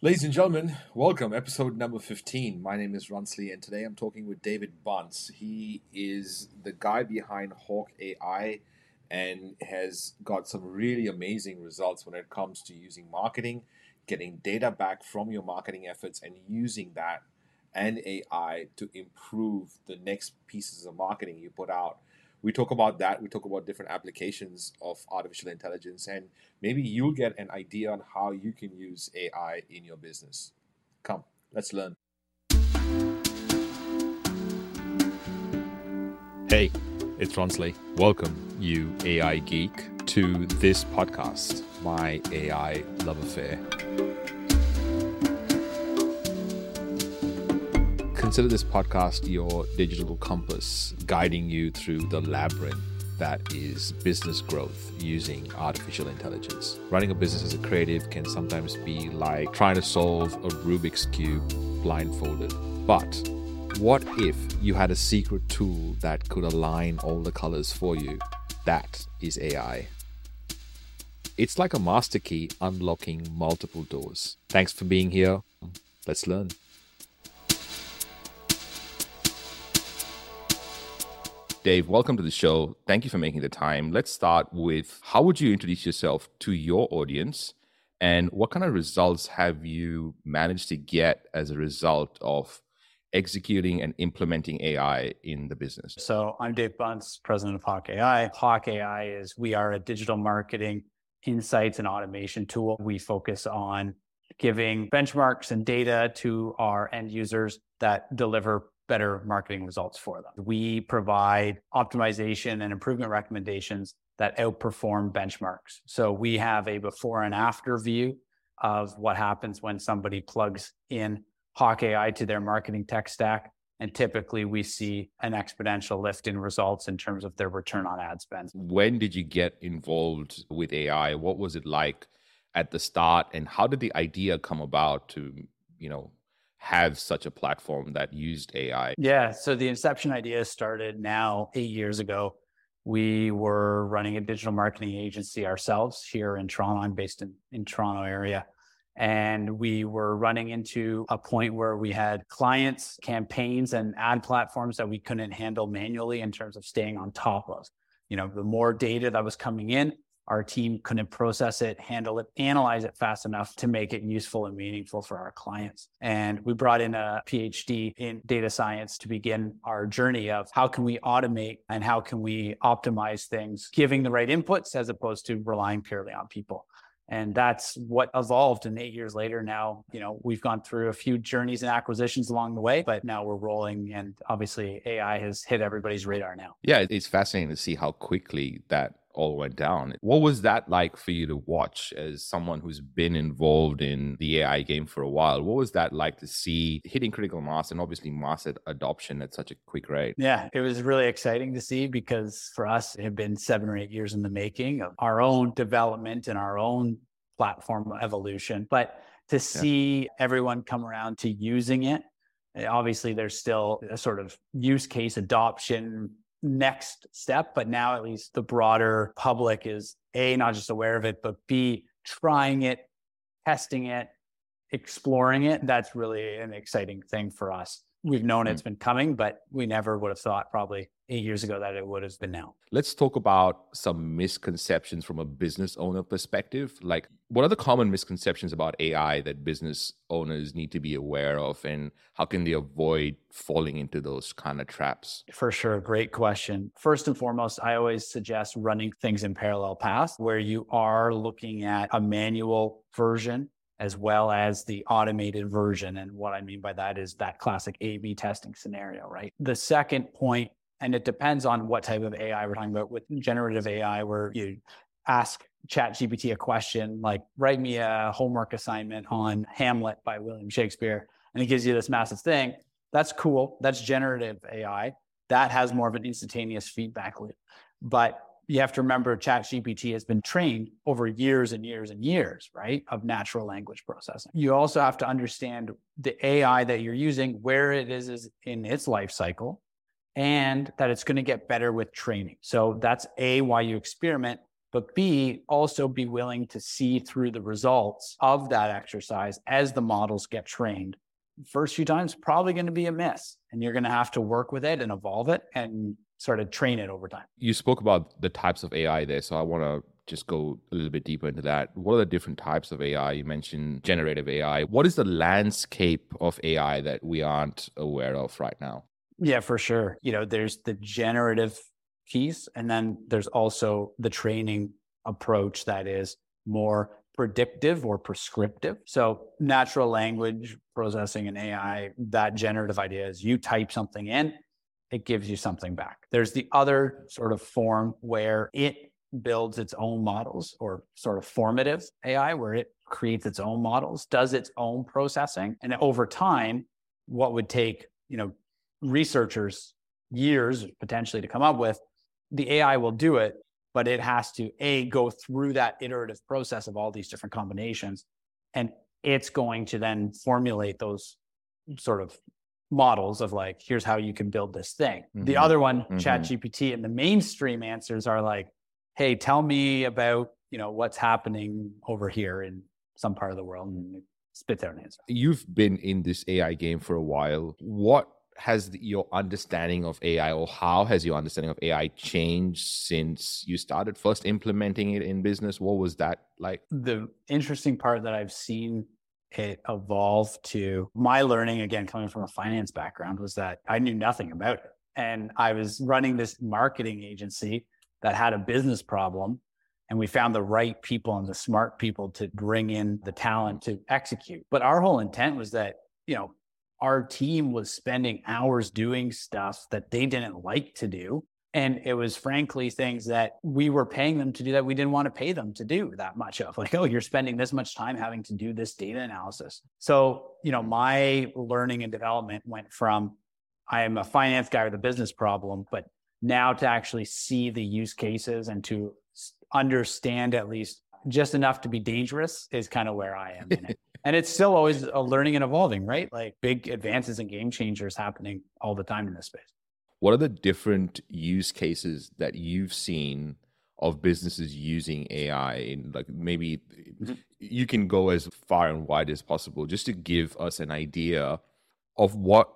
Ladies and gentlemen, welcome. Episode number 15. My name is Ronsley, and today I'm talking with David Bunce. He is the guy behind Hawke AI and has got some really amazing results when it comes to using marketing, getting data back from your marketing efforts, and using that and AI to improve the next pieces of marketing you put out we talk about that. We talk about different applications of artificial intelligence, and maybe you'll get an idea on how you can use AI in your business. Come, let's learn. Hey, it's Ronsley. Welcome, you AI geek, to this podcast, My AI Love Affair. Consider this podcast your digital compass guiding you through the labyrinth that is business growth using artificial intelligence. Running a business as a creative can sometimes be like trying to solve a Rubik's Cube blindfolded. But what if you had a secret tool that could align all the colors for you? That is AI. It's like a master key unlocking multiple doors. Thanks for being here. Let's learn. Dave, welcome to the show. Thank you for making the time. Let's start with how would you introduce yourself to your audience and what kind of results have you managed to get as a result of executing and implementing AI in the business? So, I'm Dave Bunce, president of Hawke AI. Hawke AI is we are a digital marketing insights and automation tool. We focus on giving benchmarks and data to our end users that deliver better marketing results for them. We provide optimization and improvement recommendations that outperform benchmarks. So we have a before and after view of what happens when somebody plugs in Hawke AI to their marketing tech stack. And typically we see an exponential lift in results in terms of their return on ad spend. When did you get involved with AI? What was it like at the start? And how did the idea come about to, you know, have such a platform that used AI? Yeah. So the inception idea started now eight years ago. We were running a digital marketing agency ourselves here in Toronto. I'm based in, in Toronto area. And we were running into a point where we had clients, campaigns, and ad platforms that we couldn't handle manually in terms of staying on top of. You know, the more data that was coming in, our team couldn't process it, handle it, analyze it fast enough to make it useful and meaningful for our clients. And we brought in a PhD in data science to begin our journey of how can we automate and how can we optimize things, giving the right inputs as opposed to relying purely on people. And that's what evolved. And eight years later now you know we've gone through a few journeys and acquisitions along the way but now we're rolling and obviously ai has hit everybody's radar now. Yeah it's fascinating to see how quickly that all went down. What was that like for you to watch as someone who's been involved in the AI game for a while? What was that like to see hitting critical mass and obviously mass adoption at such a quick rate? Yeah, it was really exciting to see because for us, it had been seven or eight years in the making of our own development and our own platform evolution. But to see yeah. everyone come around to using it eh, obviously there's still a sort of use case adoption next step. But now at least the broader public is A, not just aware of it, but B, trying it, testing it, exploring it. That's really an exciting thing for us. We've known mm-hmm. it's been coming, but we never would have thought probably eight years ago that it would have been now. Let's talk about some misconceptions from a business owner perspective. Like, what are the common misconceptions about AI that business owners need to be aware of, and how can they avoid falling into those kind of traps? For sure. Great question. First and foremost, I always suggest running things in parallel paths where you are looking at a manual version as well as the automated version. And what I mean by that is that classic A B testing scenario, right? The second point and it depends on what type of AI we're talking about. With generative AI, where you ask ChatGPT a question like, write me a homework assignment on Hamlet by William Shakespeare, and it gives you this massive thing. That's cool. That's generative AI. That has more of an instantaneous feedback loop. But you have to remember ChatGPT has been trained over years and years and years, right, of natural language processing. You also have to understand the AI that you're using, where it is, in its life cycle, and that it's going to get better with training. So that's A, why you experiment. but B, also be willing to see through the results of that exercise as the models get trained. First few times, probably going to be a miss, and you're going to have to work with it and evolve it and sort of train it over time. You spoke about the types of AI there, so I want to just go a little bit deeper into that. What are the different types of AI? You mentioned generative AI. What is the landscape of AI that we aren't aware of right now? Yeah, for sure. You know, there's the generative piece, and then there's also the training approach that is more predictive or prescriptive. So, natural language processing and AI, that generative idea is you type something in, it gives you something back. There's the other sort of form where it builds its own models or sort of formative AI, where it creates its own models, does its own processing. And over time, what would take, you know, researchers years potentially to come up with, the AI will do it, but it has to a go through that iterative process of all these different combinations, and it's going to then formulate those sort of models of like, here's how you can build this thing. Mm-hmm. The other one, mm-hmm. Chat GPT, and the mainstream answers are like, hey, tell me about you know what's happening over here in some part of the world, and spit out an answer. You've been in this AI game for a while. What has the, your understanding of AI or how has your understanding of AI changed since you started first implementing it in business? What was that like? The interesting part that I've seen it evolved to my learning, again, coming from a finance background, was that I knew nothing about it. And I was running this marketing agency that had a business problem. And we found the right people and the smart people to bring in the talent to execute. But our whole intent was that, you know, our team was spending hours doing stuff that they didn't like to do. And it was frankly things that we were paying them to do that we didn't want to pay them to do that much of. Like, oh, you're spending this much time having to do this data analysis. So, you know, my learning and development went from I am a finance guy with a business problem, but now to actually see the use cases and to understand at least just enough to be dangerous is kind of where I am in it. and it's still always a learning and evolving, right? Like big advances and game changers happening all the time in this space. What are the different use cases that you've seen of businesses using AI in like maybe mm-hmm. you can go as far and wide as possible just to give us an idea of what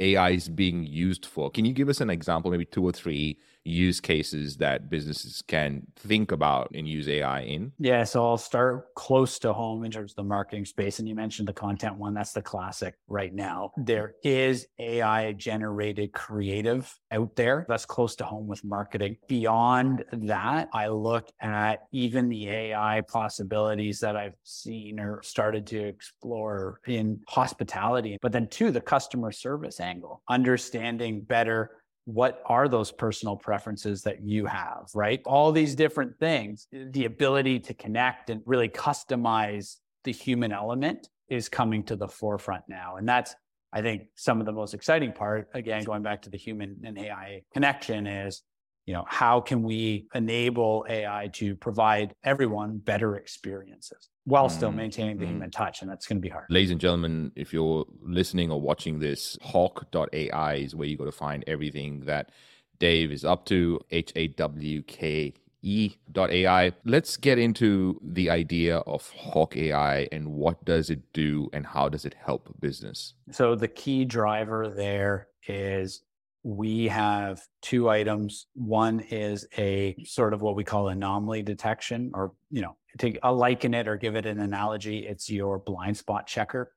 AI is being used for. Can you give us an example, maybe two or three use cases that businesses can think about and use AI in? Yeah, so I'll start close to home in terms of the marketing space. And you mentioned the content one, that's the classic right now. There is AI generated creative out there that's close to home with marketing. Beyond that, I look at even the AI possibilities that I've seen or started to explore in hospitality, but then two, the customer service angle, understanding better what are those personal preferences that you have, right? All these different things, eh, the ability to connect and really customize the human element is coming to the forefront now. And that's, I think, some of the most exciting part. Again, going back to the human and AI connection is you know how can we enable ai to provide everyone better experiences while still mm, maintaining the mm. human touch and that's going to be hard ladies and gentlemen if you're listening or watching this hawke.ai is where you go to find everything that dave is up to h-a-w-k e.ai. Let's get into the idea of Hawke AI and what does it do and how does it help business? So the key driver there is we have two items. One is a sort of what we call anomaly detection, or, you know, to liken it or give it an analogy, it's your blind spot checker.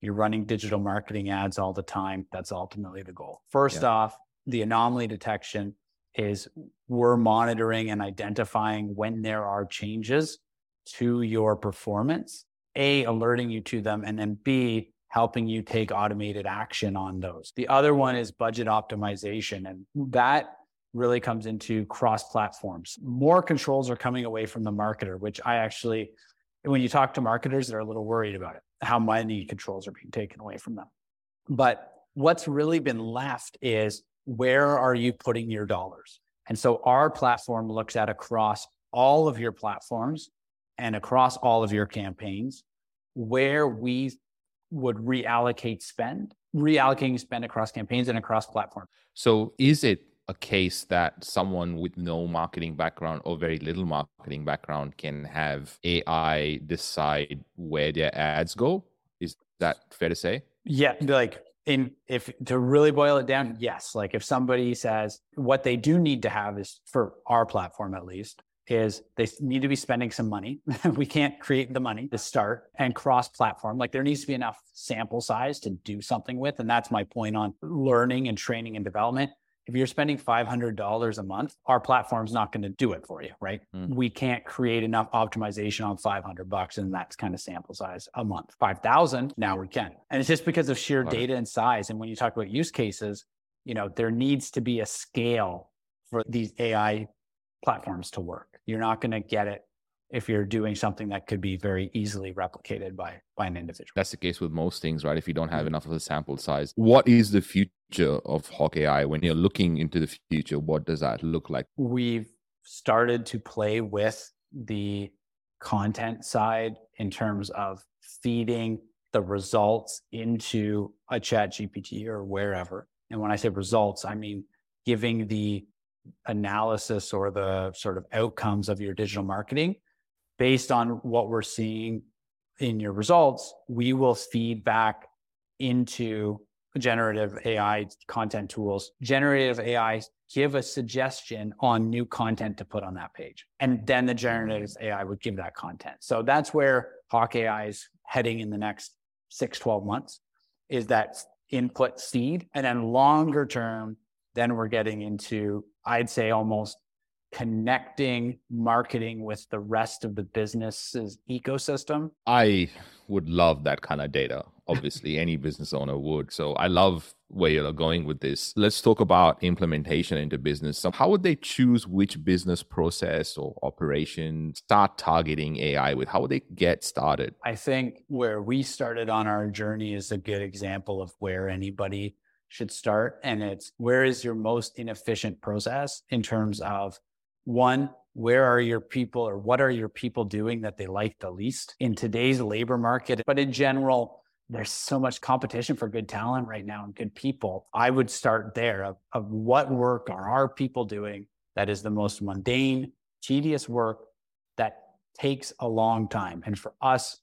You're running digital marketing ads all the time. That's ultimately the goal. First yeah. off, the anomaly detection is we're monitoring and identifying when there are changes to your performance, A, alerting you to them, and then B, helping you take automated action on those. The other one is budget optimization. And that really comes into cross platforms. More controls are coming away from the marketer, which I actually, when you talk to marketers, they're a little worried about it, how many controls are being taken away from them. But what's really been left is where are you putting your dollars? And so our platform looks at across all of your platforms and across all of your campaigns where we would reallocate spend, reallocating spend across campaigns and across platforms. So is it a case that someone with no marketing background or very little marketing background can have AI decide where their ads go? Is that fair to say? Yeah, like in if to really boil it down, yes. Like if somebody says what they do need to have is for our platform at least is they need to be spending some money. we can't create the money to start and cross platform. Like there needs to be enough sample size to do something with. And that's my point on learning and training and development. If you're spending $500 a month, our platform's not going to do it for you, right? Mm. We can't create enough optimization on 500 bucks and that's kind of sample size a month. 5,000, now we can. And it's just because of sheer data and size. And when you talk about use cases, you know, there needs to be a scale for these AI platforms to work. You're not going to get it if you're doing something that could be very easily replicated by by an individual. That's the case with most things, right? If you don't have mm-hmm. enough of a sample size. What is the future of Hawke AI when you're looking into the future? What does that look like? We've started to play with the content side in terms of feeding the results into a chat GPT or wherever. And when I say results, I mean giving the analysis or the sort of outcomes of your digital marketing. Based on what we're seeing in your results we will feed back into generative ai content tools. Generative ai give a suggestion on new content to put on that page and then the generative ai would give that content. So that's where hawke ai is heading in the next 6 12 months is that input seed and then longer term then we're getting into I'd say almost connecting marketing with the rest of the business's ecosystem. I would love that kind of data. Obviously, any business owner would. So I love where you're going with this. Let's talk about implementation into business. So how would they choose which business process or operation start targeting AI with? How would they get started? I think where we started on our journey is a good example of where anybody should start. And it's where is your most inefficient process in terms of one, where are your people or what are your people doing that they like the least in today's labor market? But in general, there's so much competition for good talent right now and good people. I would start there of, of what work are our people doing that is the most mundane, tedious work that takes a long time. And for us,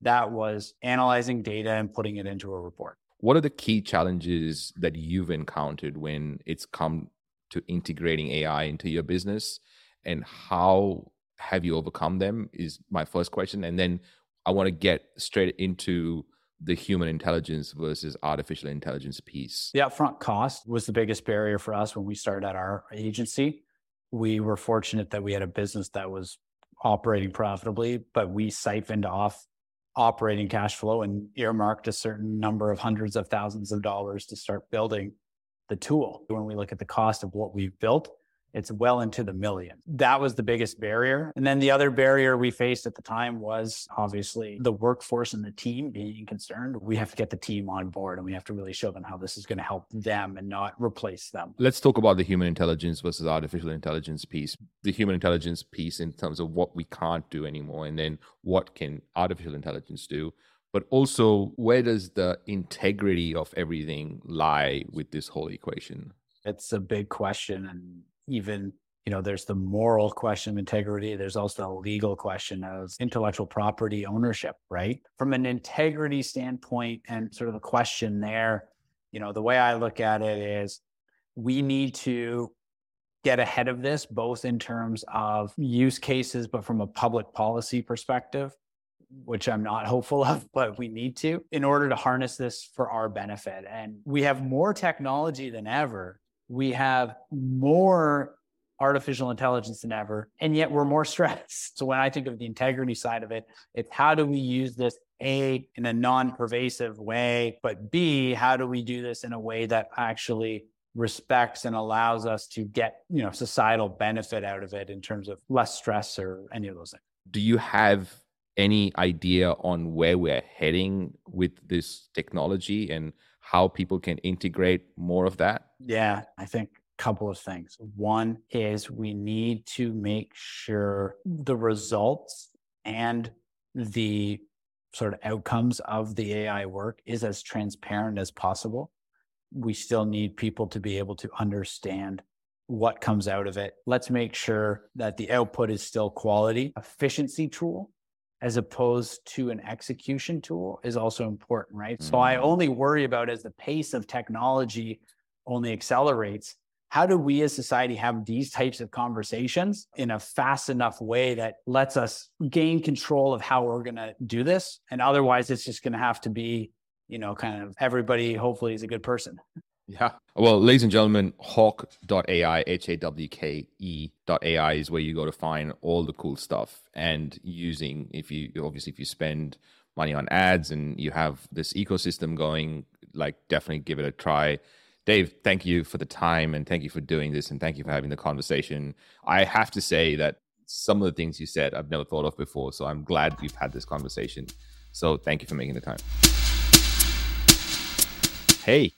that was analyzing data and putting it into a report what are the key challenges that you've encountered when it's come to integrating AI into your business and how have you overcome them is my first question and then I want to get straight into the human intelligence versus artificial intelligence piece. The upfront cost was the biggest barrier for us when we started at our agency. We were fortunate that we had a business that was operating profitably, but we siphoned off operating cash flow and earmarked a certain number of hundreds of thousands of dollars to start building the tool. When we look at the cost of what we've built, it's well into the million. That was the biggest barrier. And then the other barrier we faced at the time was obviously the workforce and the team being concerned. We have to get the team on board and we have to really show them how this is going to help them and not replace them. Let's talk about the human intelligence versus artificial intelligence piece. The human intelligence piece in terms of what we can't do anymore and then what can artificial intelligence do but also where does the integrity of everything lie with this whole equation it's a big question and even you know there's the moral question of integrity there's also a legal question of intellectual property ownership right from an integrity standpoint and sort of the question there you know the way i look at it is we need to get ahead of this both in terms of use cases but from a public policy perspective which I'm not hopeful of, but we need to in order to harness this for our benefit. And we have more technology than ever we have more artificial intelligence than ever, and yet we're more stressed. So when I think of the integrity side of it, it's how do we use this A in a non-pervasive way, but B, how do we do this in a way that actually respects and allows us to get, you know, societal benefit out of it in terms of less stress or any of those things. Do you have any idea on where we're heading with this technology and how people can integrate more of that? Yeah, I think a couple of things. One is we need to make sure the results and the sort of outcomes of the AI work is as transparent as possible. We still need people to be able to understand what comes out of it. Let's make sure that the output is still quality. Efficiency tool as opposed to an execution tool is also important, right? Mm-hmm. So I mm. only worry about as the pace of technology only accelerates. How do we as society have these types of conversations in a fast enough way that lets us gain control of how we're going to do this? And otherwise, it's just going to have to be, you know, kind of everybody hopefully is a good person. Yeah. Well, ladies and gentlemen, hawke.ai, H A W K E.ai is where you go to find all the cool stuff. And using, if you obviously, if you spend money on ads and you have this ecosystem going, like definitely give it a try. Dave, thank you for the time and thank you for doing this and thank you for having the conversation. I have to say that some of the things you said I've never thought of before. So I'm glad we've had this conversation. So thank you for making the time. Hey,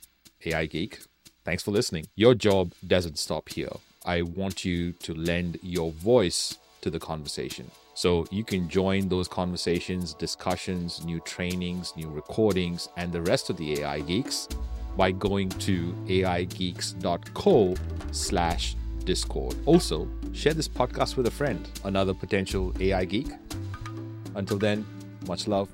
AI Geek. Thanks for listening. Your job doesn't stop here. I want you to lend your voice to the conversation. So you can join those conversations, discussions, new trainings, new recordings, and the rest of the AI Geeks by going to aigeeks.co slash discord. Also, share this podcast with a friend, another potential AI geek. Until then, much love.